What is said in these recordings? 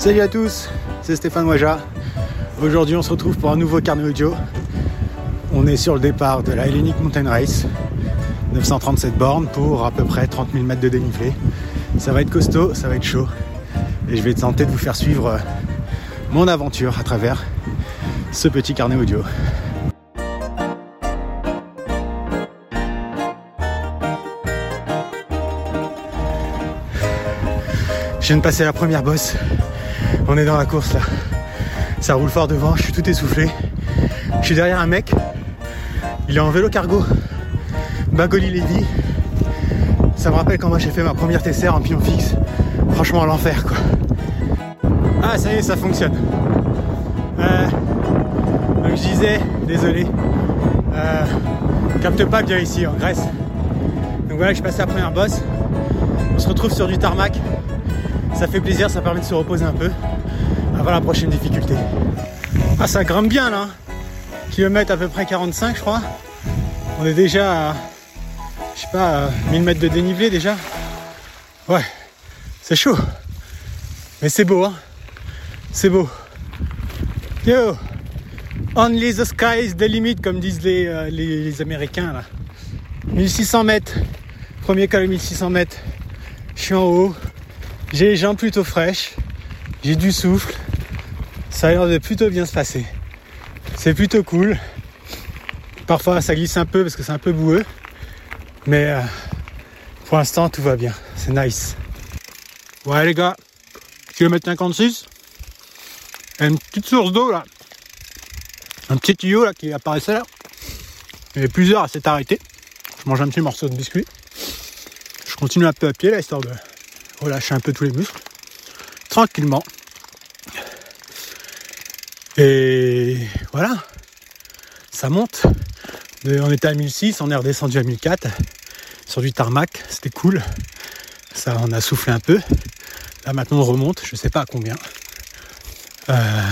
Salut à tous, c'est Stéphane Waja. Aujourd'hui, on se retrouve pour un nouveau carnet audio. On est sur le départ de la Hellenic Mountain Race, 937 bornes pour à peu près 30 000 mètres de dénivelé. Ça va être costaud, ça va être chaud. Et je vais tenter de vous faire suivre euh, mon aventure à travers ce petit carnet audio. Je viens de passer la première bosse. On est dans la course là. Ça roule fort devant, je suis tout essoufflé. Je suis derrière un mec. Il est en vélo cargo. Bagoli Levy. Ça me rappelle quand moi j'ai fait ma première TCR en pion fixe. Franchement l'enfer quoi. Ah ça y est, ça fonctionne. Euh, donc je disais, désolé. Euh, capte pas bien ici en Grèce. Donc voilà, je passe la première bosse. On se retrouve sur du tarmac. Ça fait plaisir, ça permet de se reposer un peu avant la prochaine difficulté. Ah ça grimpe bien là. Kilomètre à peu près 45 je crois. On est déjà à, je sais pas, à 1000 mètres de dénivelé déjà. Ouais, c'est chaud. Mais c'est beau hein. C'est beau. Yo Only the sky is the limit comme disent les, euh, les, Américains là. 1600 mètres. Premier col 1600 mètres. Je suis en haut. J'ai les jambes plutôt fraîches. J'ai du souffle. Ça a l'air de plutôt bien se passer. C'est plutôt cool. Parfois ça glisse un peu parce que c'est un peu boueux. Mais euh, pour l'instant tout va bien. C'est nice. Ouais les gars. Kilomètre 56. Il y a une petite source d'eau là. Un petit tuyau là qui apparaissait là. Il y avait plusieurs à s'être arrêté. Je mange un petit morceau de biscuit. Je continue un peu à pied là histoire de relâcher un peu tous les muscles. Tranquillement. Et voilà. Ça monte. On était à 1006, on est redescendu à 1004 sur du tarmac. C'était cool. Ça, on a soufflé un peu. Là maintenant on remonte, je sais pas à combien. Euh,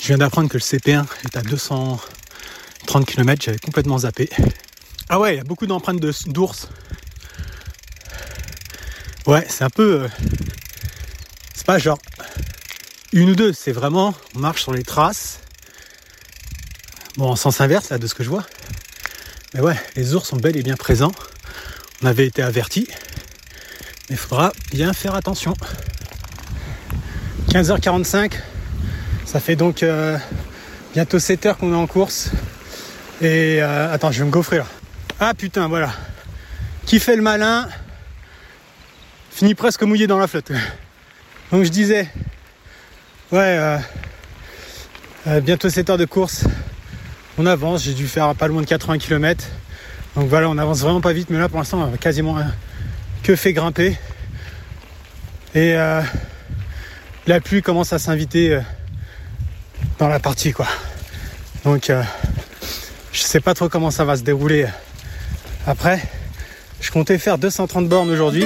je viens d'apprendre que le CP1 est à 230 km, j'avais complètement zappé. Ah ouais, il y a beaucoup d'empreintes de- d'ours. Ouais, c'est un peu. euh, c'est pas genre une ou deux, c'est vraiment. On marche sur les traces. Bon, en sens inverse, là, de ce que je vois. Mais ouais, les ours sont bel et bien présents. On avait été avertis. Mais il faudra bien faire attention. 15h45. Ça fait donc euh, bientôt 7 heures qu'on est en course. Et euh, attends, je vais me gaufrer là. Ah putain, voilà. Qui fait le malin? Finit presque mouillé dans la flotte. Donc je disais, ouais, euh, euh, bientôt 7 heures de course. On avance, j'ai dû faire pas loin de 80 km. Donc voilà, on avance vraiment pas vite, mais là pour l'instant, on a quasiment euh, que fait grimper. Et euh, la pluie commence à s'inviter euh, dans la partie, quoi. Donc euh, je sais pas trop comment ça va se dérouler euh, après. Je comptais faire 230 bornes aujourd'hui.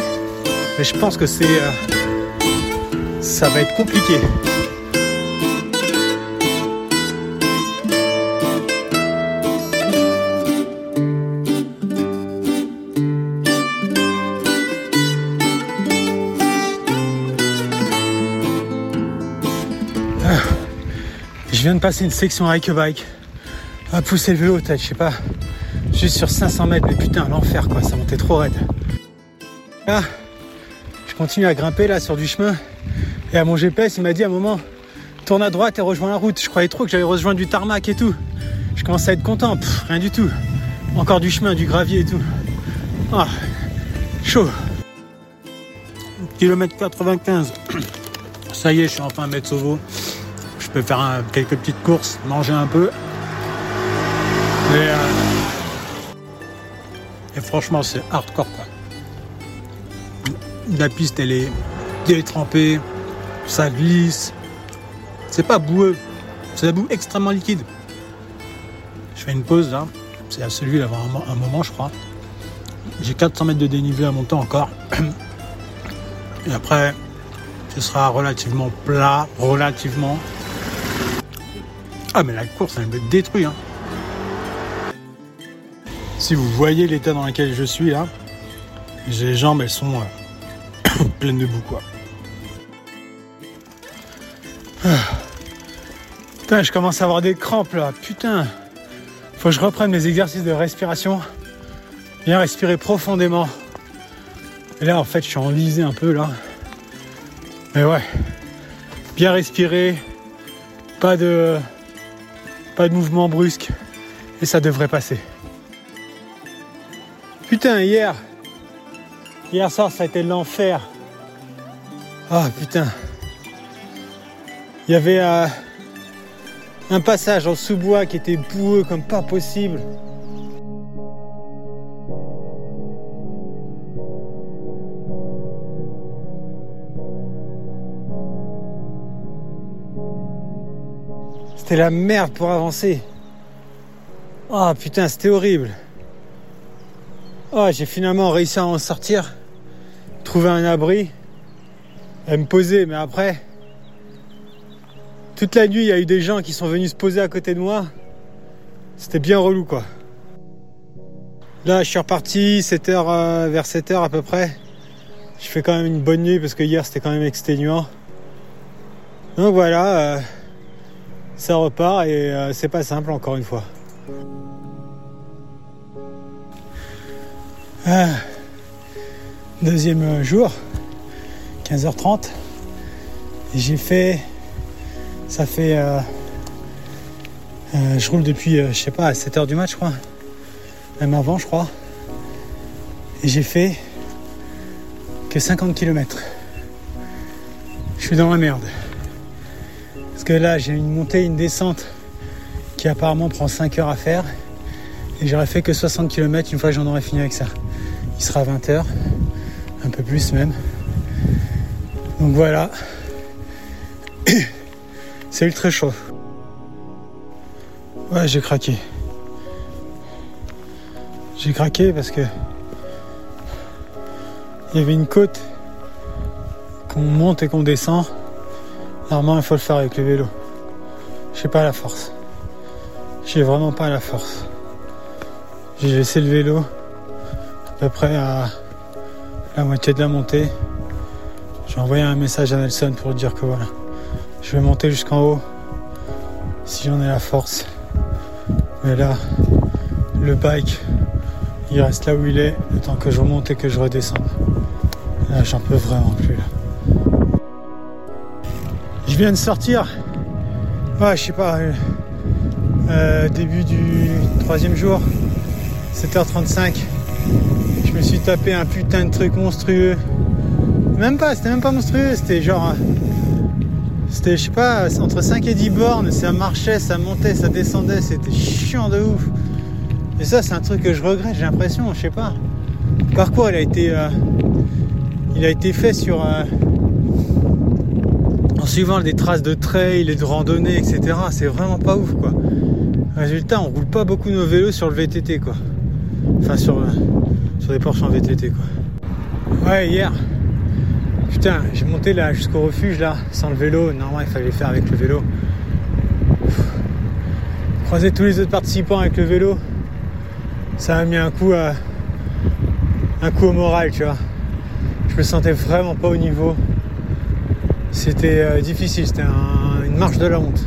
Mais je pense que c'est. euh, ça va être compliqué. Ah. Je viens de passer une section hike bike à pousser le vélo, peut-être, je sais pas, juste sur 500 mètres, mais putain, l'enfer quoi, ça montait trop raide. Là, je continue à grimper là sur du chemin, et à mon GPS, il m'a dit à un moment, tourne à droite et rejoins la route. Je croyais trop que j'allais rejoindre du tarmac et tout. Je commençais à être content, rien du tout. Encore du chemin, du gravier et tout. Ah, chaud. Km 95. Ça y est, je suis enfin à Metsovo. Je peux faire quelques petites courses, manger un peu. Et, euh, franchement, c'est hardcore quoi. La piste, elle est détrempée, ça glisse. C'est pas boueux, c'est la boue extrêmement liquide. Je fais une pause là. C'est à celui d'avoir un, moment, je crois. J'ai 400 mètres de dénivelé à monter encore. Et après, ce sera relativement plat, relativement. Ah, mais la course, elle me détruit. Hein. Si vous voyez l'état dans lequel je suis là, les jambes, elles sont boue, quoi. Ah. Putain, je commence à avoir des crampes là, putain. Faut que je reprenne mes exercices de respiration. Bien respirer profondément. Et là, en fait, je suis enlisé un peu là. Mais ouais, bien respirer, pas de, pas de mouvement brusque, et ça devrait passer. Putain, hier, hier soir, ça a été l'enfer. Ah putain, il y avait euh, un passage en sous-bois qui était boueux comme pas possible. C'était la merde pour avancer. Oh putain, c'était horrible. Oh, j'ai finalement réussi à en sortir, trouver un abri, à me poser, mais après, toute la nuit, il y a eu des gens qui sont venus se poser à côté de moi. C'était bien relou, quoi. Là, je suis reparti 7 heures, euh, vers 7 heures à peu près. Je fais quand même une bonne nuit parce que hier, c'était quand même exténuant. Donc voilà, euh, ça repart et euh, c'est pas simple encore une fois. Ah. deuxième jour, 15h30. J'ai fait ça fait. Euh, euh, je roule depuis, euh, je sais pas, à 7h du match, je crois. Même avant, je crois. Et j'ai fait que 50 km. Je suis dans la merde. Parce que là, j'ai une montée, une descente qui apparemment prend 5 heures à faire. Et j'aurais fait que 60 km une fois que j'en aurais fini avec ça. Il sera 20h, un peu plus même. Donc voilà. C'est ultra chaud. Ouais, j'ai craqué. J'ai craqué parce que il y avait une côte qu'on monte et qu'on descend. Normalement, il faut le faire avec le vélo. J'ai pas la force. J'ai vraiment pas la force. J'ai laissé le vélo à près à la moitié de la montée. J'ai envoyé un message à Nelson pour dire que voilà, je vais monter jusqu'en haut si j'en ai la force. Mais là, le bike, il reste là où il est, le temps que je remonte et que je redescende. Là, j'en peux vraiment plus. Là. Je viens de sortir. Ouais, je sais pas. Euh, euh, début du troisième jour, 7h35. Je me suis tapé un putain de truc monstrueux. Même pas, c'était même pas monstrueux, c'était genre c'était, je sais pas, entre 5 et 10 bornes, ça marchait, ça montait, ça descendait, c'était chiant de ouf. Et ça, c'est un truc que je regrette, j'ai l'impression, je sais pas. Le parcours, il a été, euh, il a été fait sur, euh, en suivant des traces de trail et de randonnée, etc. C'est vraiment pas ouf, quoi. Résultat, on roule pas beaucoup nos vélos sur le VTT, quoi. Enfin, sur, euh, sur des Porsche en VTT, quoi. Ouais, hier, J'ai monté là jusqu'au refuge là, sans le vélo. Normalement, il fallait le faire avec le vélo. Croiser tous les autres participants avec le vélo, ça m'a mis un coup à, un coup au moral, tu vois. Je me sentais vraiment pas au niveau. C'était euh, difficile, c'était une marche de la honte.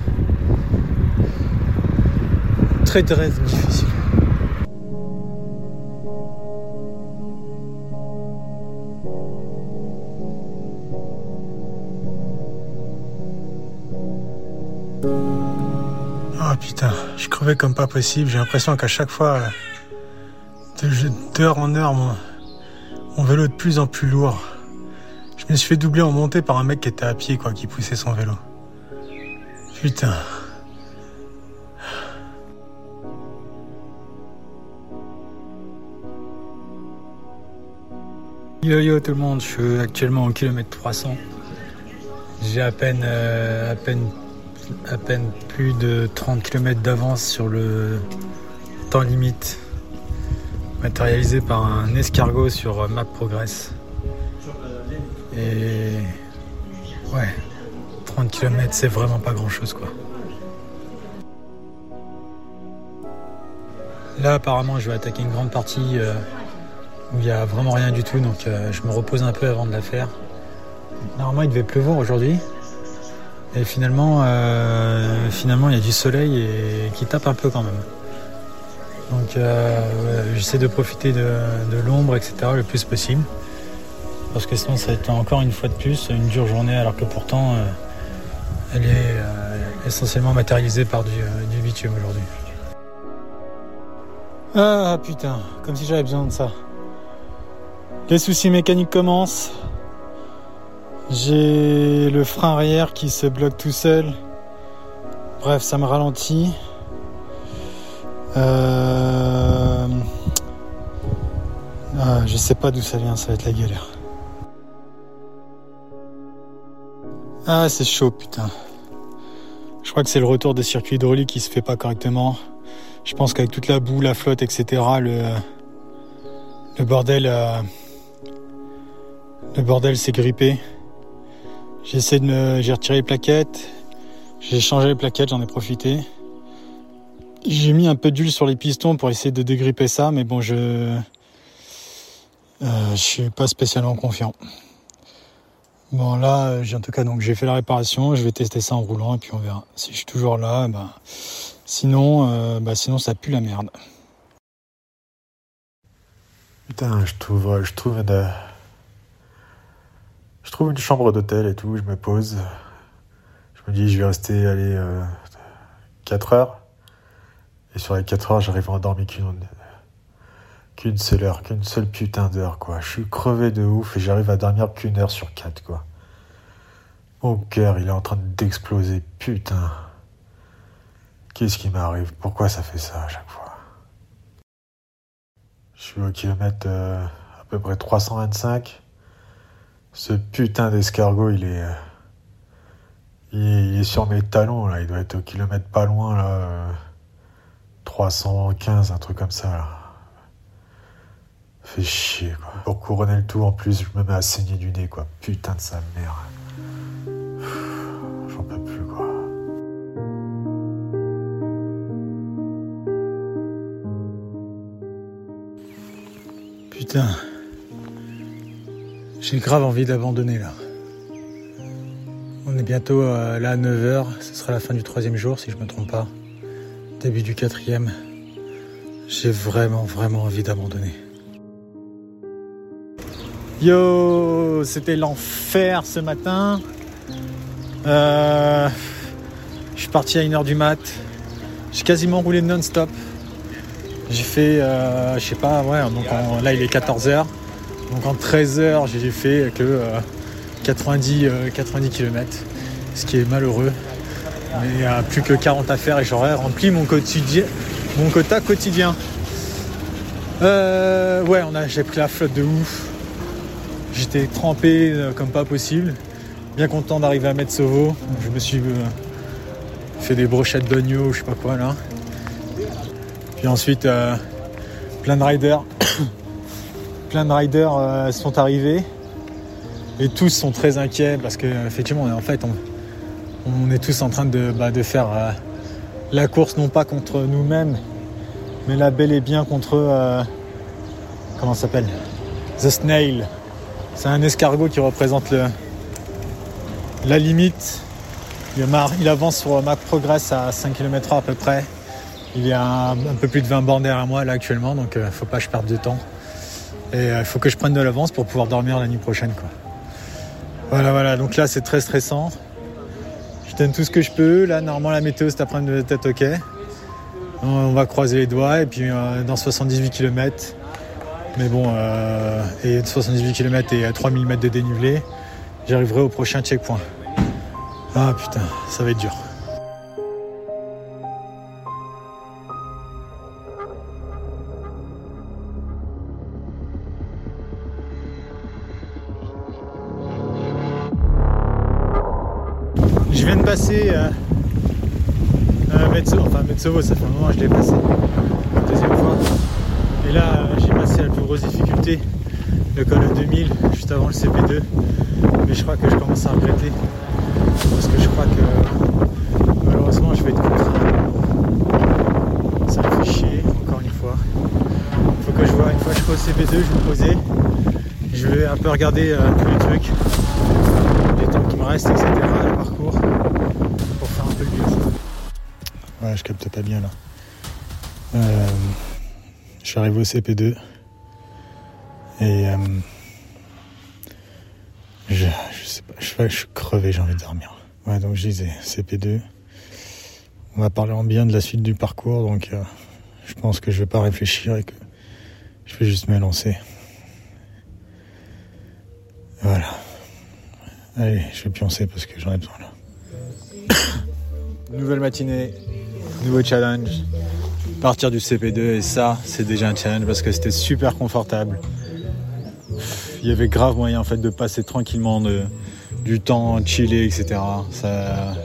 Très très difficile. Putain, je crevais comme pas possible. J'ai l'impression qu'à chaque fois, d'heure en heure, mon, vélo est de plus en plus lourd. Je Je me suis fait doubler en montée par un mec qui était à pied, quoi, qui poussait son vélo. Putain. Yo yo tout le monde, je suis actuellement au kilomètre 300. J'ai à peine, euh, à peine, à peine plus de 30 km d'avance sur le temps limite matérialisé par un escargot sur euh, Map Progress. Et ouais, 30 km c'est vraiment pas grand chose quoi. Là apparemment je vais attaquer une grande partie euh, où il n'y a vraiment rien du tout donc euh, je me repose un peu avant de la faire. Normalement il devait pleuvoir aujourd'hui. Et finalement, euh, finalement il y a du soleil et qui tape un peu quand même. Donc euh, j'essaie de profiter de, l'ombre, etc. le plus possible. Parce que sinon ça va être encore une fois de plus une dure journée alors que pourtant euh, elle est essentiellement matérialisée par du, du bitume aujourd'hui. Ah putain, comme si j'avais besoin de ça. Les soucis mécaniques commencent. J'ai le frein arrière qui se bloque tout seul. Bref, ça me ralentit. Euh... Ah, je sais pas d'où ça vient, ça va être la galère. Ah, c'est chaud, putain. Je crois que c'est le retour des circuits hydrauliques qui se fait pas correctement. Je pense qu'avec toute la boue, la flotte, etc., le, le bordel, euh, le bordel s'est grippé. J'essaie de me, j'ai retiré les plaquettes, j'ai changé les plaquettes, j'en ai profité. J'ai mis un peu d'huile sur les pistons pour essayer de dégripper ça, mais bon, je, euh, je suis pas spécialement confiant. Bon là, j'ai en tout cas donc j'ai fait la réparation, je vais tester ça en roulant et puis on verra. Si je suis toujours là, bah, sinon, euh, bah, sinon ça pue la merde. Putain, je trouve, je trouve une, je trouve une chambre d'hôtel et tout, je me pose. Je me dis, je vais rester, aller euh, 4 heures. Et sur les 4 heures, j'arrive à endormir qu'une, seule heure, qu'une seule putain d'heure, quoi. Je suis crevé de ouf et j'arrive à dormir qu'une heure sur 4, quoi. Mon cœur, il est en train d'exploser, putain. Qu'est-ce qui m'arrive? Pourquoi ça fait ça à chaque fois? Je suis au kilomètre euh, à peu près 325. Ce putain d'escargot, il est. euh, il est, il est sur mes talons, là. Il doit être au kilomètre pas loin, là. euh, 315, un truc comme ça, là. Fait chier, quoi. Pour couronner le tout, en plus, je me mets à saigner du nez, quoi. Putain de sa mère. J'en peux plus, quoi. Putain. J'ai grave envie d'abandonner là. On est bientôt euh, là à 9h, ce sera la fin du troisième jour si je me trompe pas. Début du quatrième. J'ai vraiment vraiment envie d'abandonner. Yo, c'était l'enfer ce matin. Euh, je suis parti à 1h du mat. J'ai quasiment roulé non-stop. J'ai fait, euh, je sais pas, ouais, donc là il est 14h. Donc en 13 heures, j'ai fait que euh, 90, euh, 90 km, ce qui est malheureux. Mais a plus que 40 à faire et j'aurais rempli mon, quota quotidien. Euh, ouais, j'ai pris la flotte de ouf. J'étais trempé euh, comme pas possible. Bien content d'arriver à Metsovo. Je me suis euh, fait des brochettes d'oignons, je sais pas quoi là. Puis ensuite, plein de riders plein de riders euh, sont arrivés. Et tous sont très inquiets parce que effectivement en fait on, est tous en train de, bah, faire euh, la course non pas contre nous-mêmes mais la bel et bien contre euh, comment s'appelle? The Snail. C'est un escargot qui représente la limite. Il, avance sur ma progress à 5 km à peu près. Il y a un, un peu plus de 20 bornes derrière moi là actuellement donc euh, faut pas que je perde de temps et il faut que je prenne de l'avance pour pouvoir dormir la nuit prochaine. Voilà, voilà. Donc là, c'est très stressant. Je donne tout ce que je peux. Là, normalement, la météo cet après-midi OK. On va croiser les doigts. Et puis, euh, dans 78 km, mais bon, euh, et 78 km et à 3000 mètres de dénivelé, j'arriverai au prochain checkpoint. Ah putain, ça va être dur. Ça fait un moment que je l'ai passé, la deuxième fois. Et là, j'ai passé la plus grosse difficulté, le col de 2000, juste avant le CP2. Mais je crois que je commence à regretter, parce que je crois que malheureusement je vais être contraint. Ça me fait chier, encore une fois. Faut que je vois, une fois que je serai au CP2, je vais me poser. Je vais un peu regarder euh, tous les trucs, les temps qui me restent, etc., le parcours, je capte pas bien là. Euh, je suis arrivé au CP2 et euh, je, sais pas, je, je suis crevé, j'ai envie de dormir. Ouais, donc je disais CP2. On va parler en bien de la suite du parcours, donc euh, je pense que je vais pas réfléchir et que je vais juste me lancer. Voilà. Allez, je vais pioncer parce que j'en ai besoin là. Nouvelle matinée, nouveau challenge. Partir du CP2 et ça, c'est déjà un challenge parce que c'était super confortable. Il y avait grave moyen en fait de passer tranquillement du temps, chiller, etc.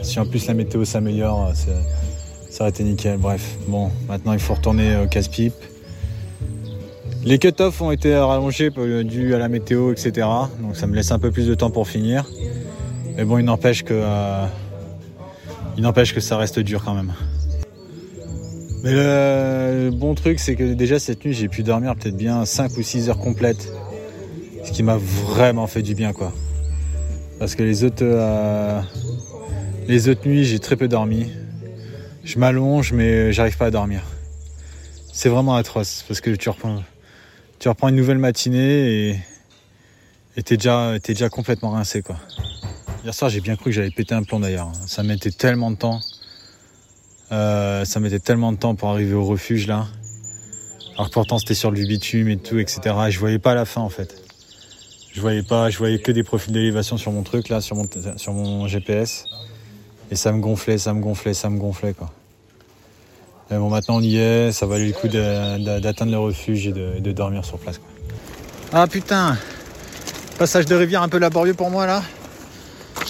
Si en plus la météo s'améliore, ça, aurait été nickel. Bref, bon, maintenant il faut retourner au casse-pipe. Les cut-offs ont été rallongés dû à la météo, etc. Donc ça me laisse un peu plus de temps pour finir. Mais bon, il n'empêche que, euh, il n'empêche que ça reste dur quand même. Mais le, bon truc, c'est que déjà cette nuit, j'ai pu dormir peut-être bien 5 ou 6 heures complètes. Ce qui m'a vraiment fait du bien, quoi. Parce que les autres, euh, les autres nuits, j'ai très peu dormi. Je m'allonge, mais j'arrive pas à dormir. C'est vraiment atroce parce que tu reprends, tu reprends une nouvelle matinée et t'es déjà, déjà complètement rincé, quoi. Hier soir, j'ai bien cru que j'allais péter un plomb d'ailleurs. Ça mettait tellement de temps. Euh, ça mettait tellement de temps pour arriver au refuge là. Alors que pourtant c'était sur du bitume et tout, etc. Et je voyais pas la fin en fait. Je voyais pas, je voyais que des profils d'élévation sur mon truc là, sur mon, sur mon GPS. Et ça me gonflait, ça me gonflait, ça me gonflait quoi. Mais bon maintenant on y est, ça valait le coup d'atteindre le refuge et de, et de dormir sur place quoi. Ah putain Passage de rivière un peu laborieux pour moi là.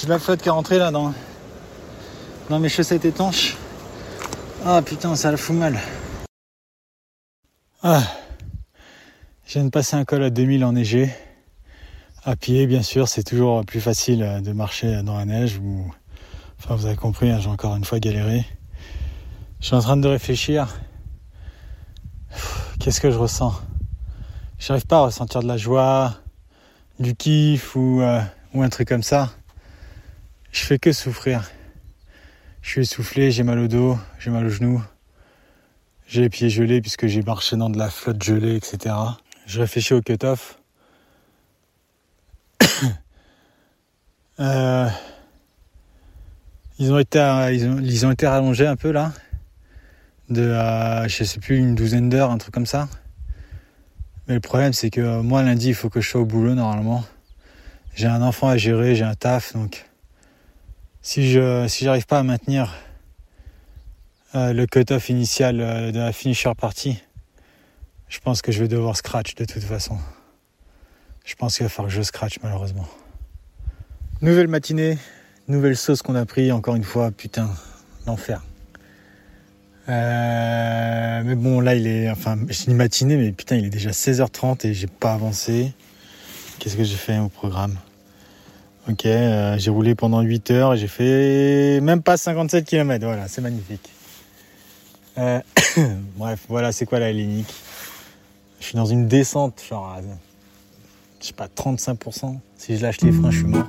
J'ai la flotte qui est rentrée là dans, dans mes chaussettes étanches. Ah putain, ça la fout mal. Ah, je viens de passer un col à 2000 enneigé. À pied, bien sûr, c'est toujours plus facile euh, de marcher dans la neige. Ou... Enfin, vous avez compris, hein, j'ai encore une fois galéré. Je suis en train de réfléchir. Qu'est-ce que je ressens? J'arrive pas à ressentir de la joie, du kiff ou, euh, ou un truc comme ça. Je fais que souffrir. Je suis essoufflé, j'ai mal au dos, j'ai mal aux genoux. J'ai les pieds gelés puisque j'ai marché dans de la flotte gelée, etc. Je réfléchis au cut-off. Euh, ils, ont été, ils, ont, ils ont été rallongés un peu là. De, je sais plus, une douzaine d'heures, un truc comme ça. Mais le problème, c'est que moi, lundi, il faut que je sois au boulot normalement. J'ai un enfant à gérer, j'ai un taf, donc si je si j'arrive pas à maintenir euh, le cut-off initial euh, de la finisher partie, je pense que je vais devoir scratch de toute façon. Je pense qu'il va falloir que je scratch malheureusement. Nouvelle matinée, nouvelle sauce qu'on a pris, encore une fois, putain, l'enfer. Euh, mais bon, là, il est. Enfin, je dis matinée, mais putain, il est déjà 16h30 et j'ai pas avancé. Qu'est-ce que j'ai fait au programme? Ok, euh, j'ai roulé pendant 8 heures et j'ai fait même pas 57 km. Voilà, c'est magnifique. Euh, bref, voilà, c'est quoi la hélénique Je suis dans une descente, genre, à, je sais pas, 35%. Si je lâche les freins, je suis mort.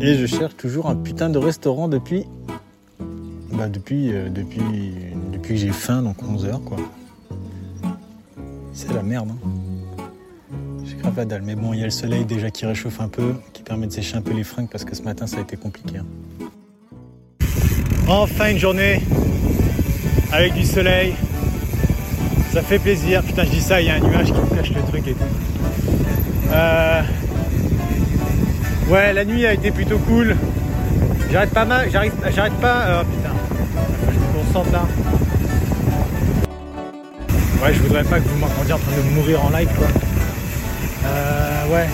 Et je cherche toujours un putain de restaurant depuis. Bah depuis, euh, depuis, depuis que j'ai faim, donc 11 heures quoi. C'est la merde. Hein. J'ai grave la dalle. Mais bon, il y a le soleil déjà qui réchauffe un peu, qui permet de sécher un peu les fringues parce que ce matin ça a été compliqué. hein. Enfin une journée avec du soleil. Ça fait plaisir. Putain, je dis ça, il y a un nuage qui me cache le truc et tout. Euh, Ouais, la nuit a été plutôt cool. J'arrête pas mal, j'arrête pas. Oh putain, je me concentre là. Ouais, je voudrais pas que vous m'entendiez en train de mourir en live quoi. Euh, ouais.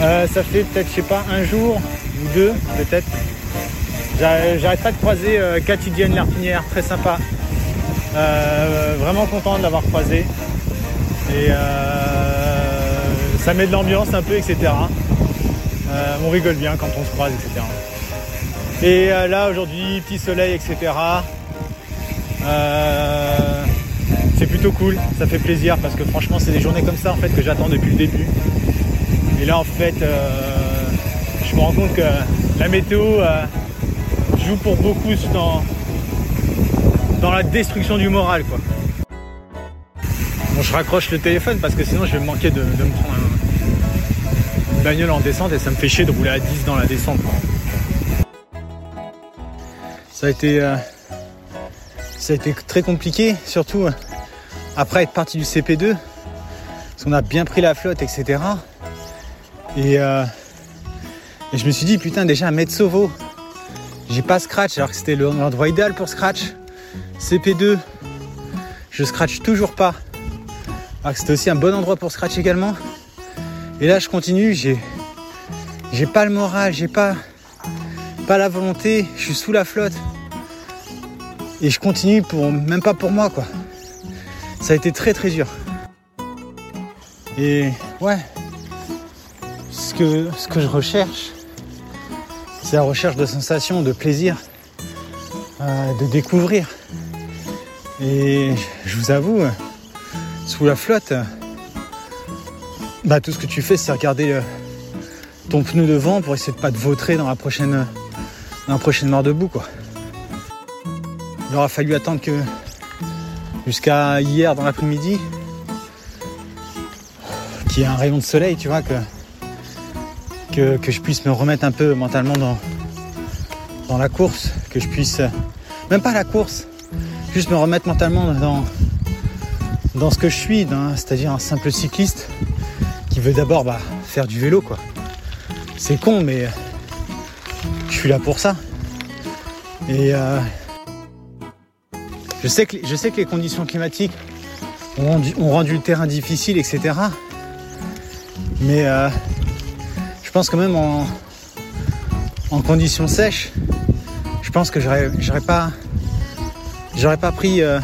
Euh, ça fait peut-être, je sais pas, un jour ou deux peut-être. J'arrête pas de croiser euh, Larpinière, très sympa. Euh, vraiment content de l'avoir croisé. Et euh, ça met de l'ambiance un peu, etc. Euh, on rigole bien quand on se croise, etc. Et euh, là aujourd'hui, petit soleil, etc. Euh, c'est plutôt cool, ça fait plaisir parce que franchement c'est des journées comme ça en fait que j'attends depuis le début. Et là en fait, je me rends compte que la météo joue pour beaucoup dans, dans la destruction du moral quoi. Bon je raccroche le téléphone parce que sinon je vais manquer de, de me prendre un, une bagnole en descente et ça me fait chier de rouler à 10 dans la descente. Ça a été, euh, ça a été très compliqué, surtout euh, après être parti du CP2, parce qu'on a bien pris la flotte, etc. Et, euh, et je me suis dit, putain, déjà à mettre Sauvo, j'ai pas scratch, alors que c'était le- l'endroit idéal pour scratch. CP2, je scratch toujours pas. Alors que c'était aussi un bon endroit pour scratch également. Et là, je continue, j'ai, j'ai pas le moral, j'ai pas, pas la volonté, je suis sous la flotte. Et je continue pour, même pas pour moi, quoi. Ça a été très très dur. Et ouais, ce que, ce que je recherche, c'est la recherche de sensations, de plaisir, euh, de découvrir. Et je vous avoue, sous la flotte, bah, tout ce que tu fais, c'est regarder euh, ton pneu devant pour essayer de pas te vautrer dans la prochaine, dans la prochaine mare debout, quoi. Il aura fallu attendre que jusqu'à hier dans l'après-midi qu'il y ait un rayon de soleil, tu vois, que, que, que je puisse me remettre un peu mentalement dans, dans la course, que je puisse, même pas la course, juste me remettre mentalement dans, dans ce que je suis, dans- c'est-à-dire un simple cycliste qui veut d'abord bah, faire du vélo, quoi. C'est con, mais je suis là pour ça. Et euh, je, sais que, les conditions climatiques ont rendu, le terrain difficile, etc. Mais euh, je pense que même en, conditions sèches, je pense que j'aurais j'aurais pas, j'aurais pas pris, euh,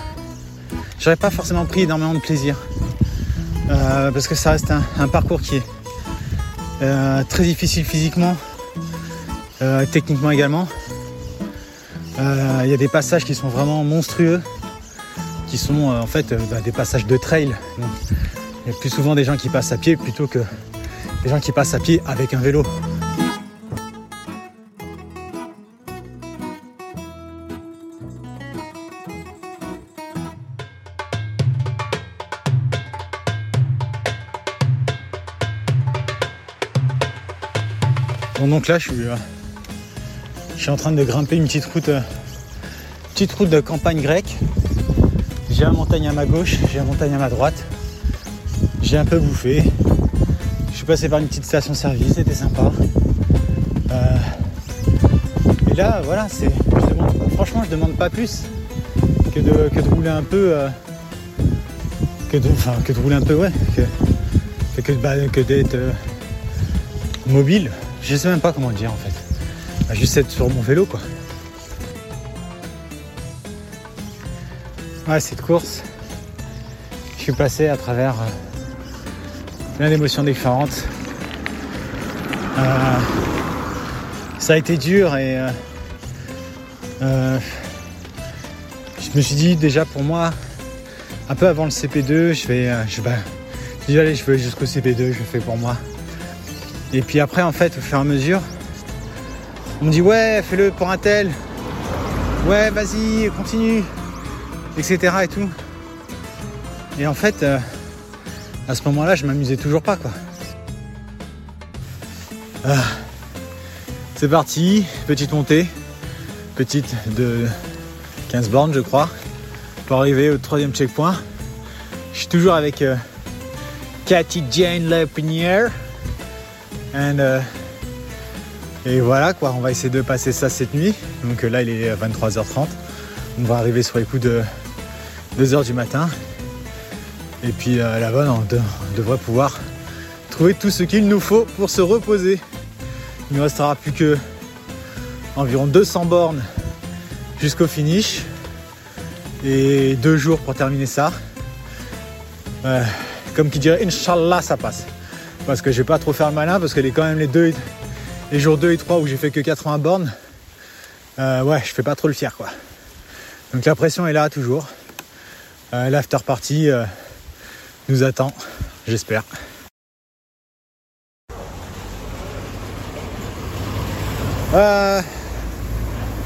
j'aurais pas forcément pris énormément de plaisir. Euh, parce que ça reste un, parcours qui est euh, très difficile physiquement, euh, techniquement également. Il y a des passages qui sont vraiment monstrueux, qui sont en fait bah, des passages de trail. Il y a plus souvent des gens qui passent à pied plutôt que des gens qui passent à pied avec un vélo. Donc là je suis, euh, je suis en train de grimper une petite route, euh, petite route de campagne grecque. J'ai la montagne à ma gauche, j'ai la montagne à ma droite. J'ai un peu bouffé. Je suis passé par une petite station-service, c'était sympa. Euh, et là, voilà, c'est. Franchement, je demande pas plus que de, rouler un peu. que de, enfin, que de rouler un peu, ouais. Que, bah, d'être mobile. Je sais même pas comment dire en fait. Bah, juste être sur mon vélo quoi. Ouais, cette course, je suis passé à travers euh, plein d'émotions différentes. Euh, ça a été dur et euh, je me suis dit déjà pour moi, un peu avant le CP2, je vais, je, bah, je dis jusqu'au CP2, je le fais pour moi. Et puis après, en fait, au fur et à mesure, on me dit ouais, fais-le pour un tel. Ouais, vas-y, continue, etc. et tout. Et en fait, euh, à ce moment-là, je m'amusais toujours pas, quoi. Ah. C'est parti, petite montée. petite de 15 bornes, je crois, pour arriver au troisième checkpoint. Je suis toujours avec euh, Cathy Jane Lepinière. Euh, et voilà quoi, on va essayer de passer ça cette nuit. Donc euh, là il est 23h30. On va arriver sur les coups de 2h du matin. Et puis là-bas on, on devrait pouvoir trouver tout ce qu'il nous faut pour se reposer. Il ne restera plus que environ 200 bornes jusqu'au finish et deux jours pour terminer ça. Euh, comme qui dirait, Inch'Allah, ça passe. Parce que je vais pas trop faire le malin, parce que les, quand même les, deux, les jours 2 et 3 où j'ai fait que 80 bornes, euh, ouais, je fais pas trop le fier quoi. Donc la pression est là toujours. Euh, l'after party nous attend, j'espère.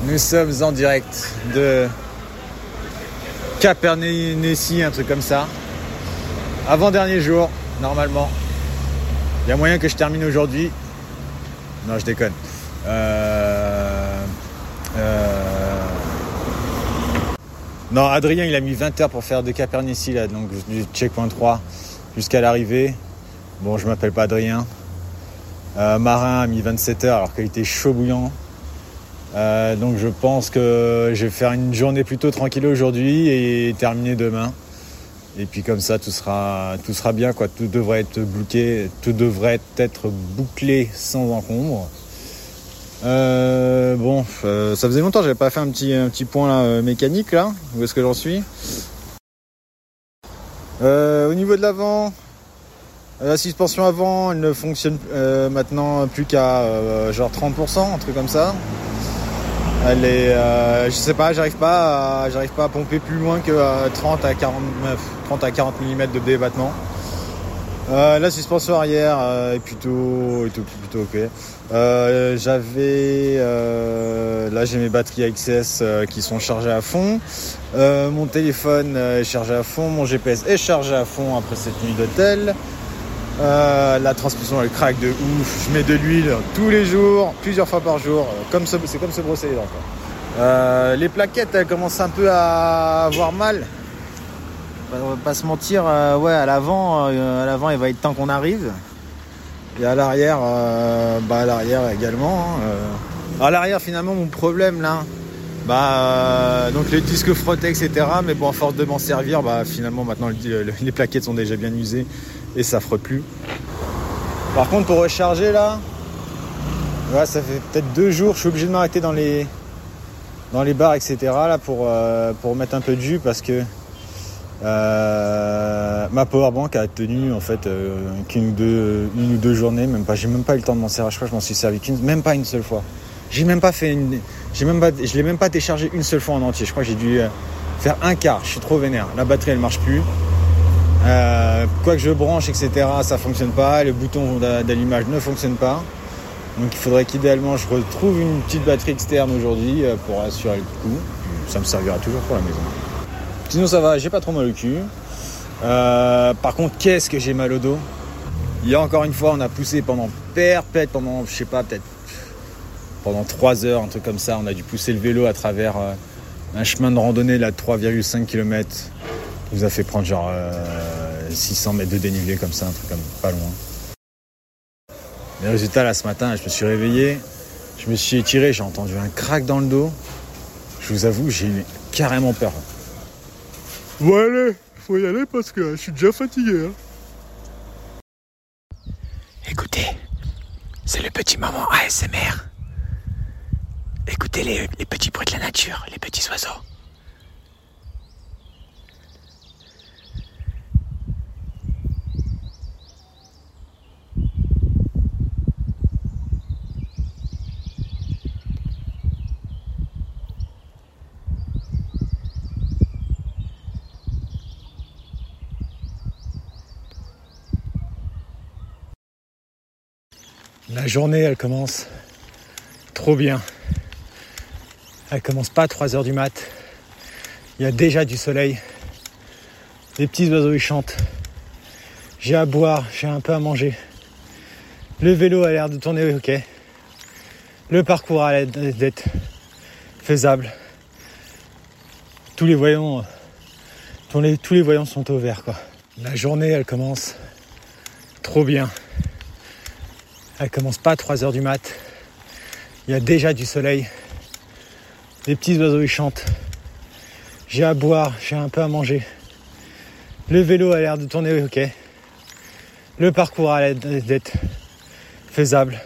nous sommes en direct de Capernaum, un truc comme ça. Avant-dernier jour, normalement. Il y a moyen que je termine aujourd'hui. Non, je déconne. Euh, euh, non, Adrien, il a mis 20 heures pour faire de Capernici, là, donc du checkpoint 3 jusqu'à l'arrivée. Bon, je m'appelle pas Adrien. Euh, Marin a mis 27 heures alors qu'il était chaud bouillant. donc je pense que je vais faire une journée plutôt tranquille aujourd'hui et terminer demain. Et puis comme ça, tout sera, tout sera bien, quoi. Tout devrait être bloqué, tout devrait être bouclé sans encombre. Euh, bon, euh, ça faisait longtemps j'avais pas fait un petit, un petit point euh, mécanique là. Où est-ce que j'en suis? Au niveau de l'avant, la suspension avant, elle ne fonctionne maintenant plus qu'à genre 30%, un truc comme ça. Elle est, je sais pas, j'arrive pas, j'arrive pas à pomper plus loin que 30 à 49 à 40 mm de débattement. Euh, la suspension arrière euh, est plutôt, plutôt ok. Euh, j'avais là j'ai mes batteries AXS qui sont chargées à fond. mon téléphone est chargé à fond, mon GPS est chargé à fond après cette nuit d'hôtel. La transmission elle craque de ouf. Je mets de l'huile tous les jours, plusieurs fois par jour. Comme c'est comme se brosser les dents. les plaquettes elles commencent un peu à avoir mal on va pas se mentir, euh, ouais, à l'avant, euh, à l'avant, il va être temps qu'on arrive. Et à l'arrière, euh, bah à l'arrière également. Hein, à l'arrière, finalement, mon problème là, bah donc les disques frottés, etc. Mais bon, à force de m'en servir, bah finalement maintenant les plaquettes sont déjà bien usées et ça frotte plus. Par contre, pour recharger là, ouais, ça fait peut-être deux jours, je suis obligé de m'arrêter dans les bars, etc. là pour pour mettre un peu de jus parce que euh, ma powerbank a tenu en fait euh, qu'une ou deux, une ou deux journées, même pas. J'ai même pas eu le temps de m'en servir. Je crois que je m'en suis servi qu'une, même pas une seule fois. J'ai même pas fait une, j'ai même pas, je l'ai même pas déchargé une seule fois en entier. Je crois que j'ai dû euh, faire un quart. Je suis trop vénère. La batterie elle marche plus. Quoi que je branche, etc., ça fonctionne pas. Le bouton d'allumage ne fonctionne pas. Donc il faudrait qu'idéalement je retrouve une petite batterie externe aujourd'hui pour assurer le coup. Ça me servira toujours pour la maison. Sinon ça va, j'ai pas trop mal au cul. Euh, par contre, qu'est-ce que j'ai mal au dos? Il y a encore une fois, on a poussé pendant perpète, pendant, je sais pas, peut-être pendant 3 heures, un truc comme ça. On a dû pousser le vélo à travers euh, un chemin de randonnée là, de 3,5 km. Nous a fait prendre genre 600 euh, mètres de dénivelé comme ça, un truc comme pas loin. Les résultats là ce matin, je me suis réveillé, je me suis étiré, j'ai entendu un crack dans le dos. Je vous avoue, j'ai eu carrément peur. Bon allez, faut y aller parce que je suis déjà fatigué. Hein. Écoutez, c'est le petit moment ASMR. Écoutez les, les petits bruits de la nature, les petits oiseaux. La journée, elle commence trop bien. Elle commence pas à 3 heures du mat. Il y a déjà du soleil. Les petits oiseaux ils chantent. J'ai à boire, j'ai un peu à manger. Le vélo a l'air de tourner ok. Le parcours a l'air d'être faisable. Tous les voyants, voyants sont au vert quoi. La journée elle commence trop bien. Elle commence pas à 3 heures du mat. Il y a déjà du soleil. Les petits oiseaux ils chantent. J'ai à boire, j'ai un peu à manger. Le vélo a l'air de tourner ok. Le parcours a l'air d'être faisable.